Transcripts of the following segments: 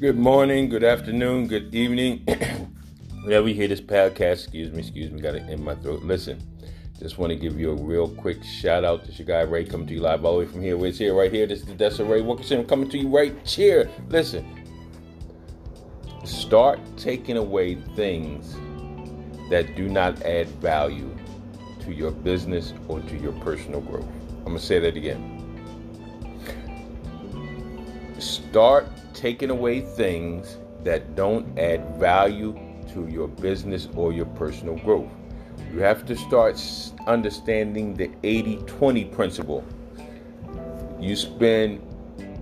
Good morning, good afternoon, good evening. Whenever you hear this podcast, excuse me, excuse me, got it in my throat. Listen, just want to give you a real quick shout out to your guy Ray coming to you live all the way from here. Where's here, right here. This is the Desiree Wilkerson coming to you right here. Listen, start taking away things that do not add value to your business or to your personal growth. I'm going to say that again. Start taking away things that don't add value to your business or your personal growth. You have to start understanding the 80 20 principle. You spend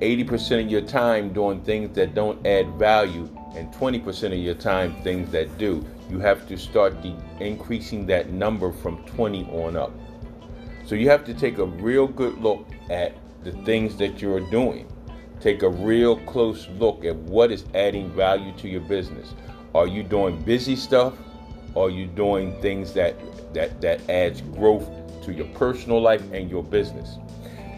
80% of your time doing things that don't add value and 20% of your time things that do. You have to start de- increasing that number from 20 on up. So you have to take a real good look at the things that you're doing take a real close look at what is adding value to your business. Are you doing busy stuff? Are you doing things that that that adds growth to your personal life and your business?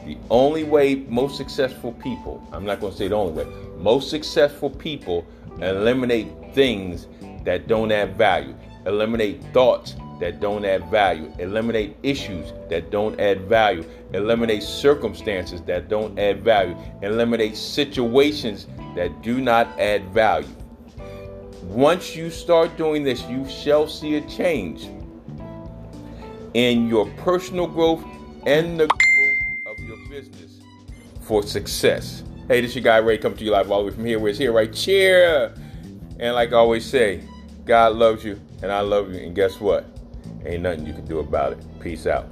The only way most successful people, I'm not going to say the only way, most successful people eliminate things that don't add value, eliminate thoughts that don't add value, eliminate issues that don't add value, eliminate circumstances that don't add value, eliminate situations that do not add value. Once you start doing this, you shall see a change in your personal growth and the growth of your business for success. Hey, this is your guy Ray coming to you live all the way from here. Where's here right? Cheer! And like I always say, God loves you and I love you. And guess what? Ain't nothing you can do about it. Peace out.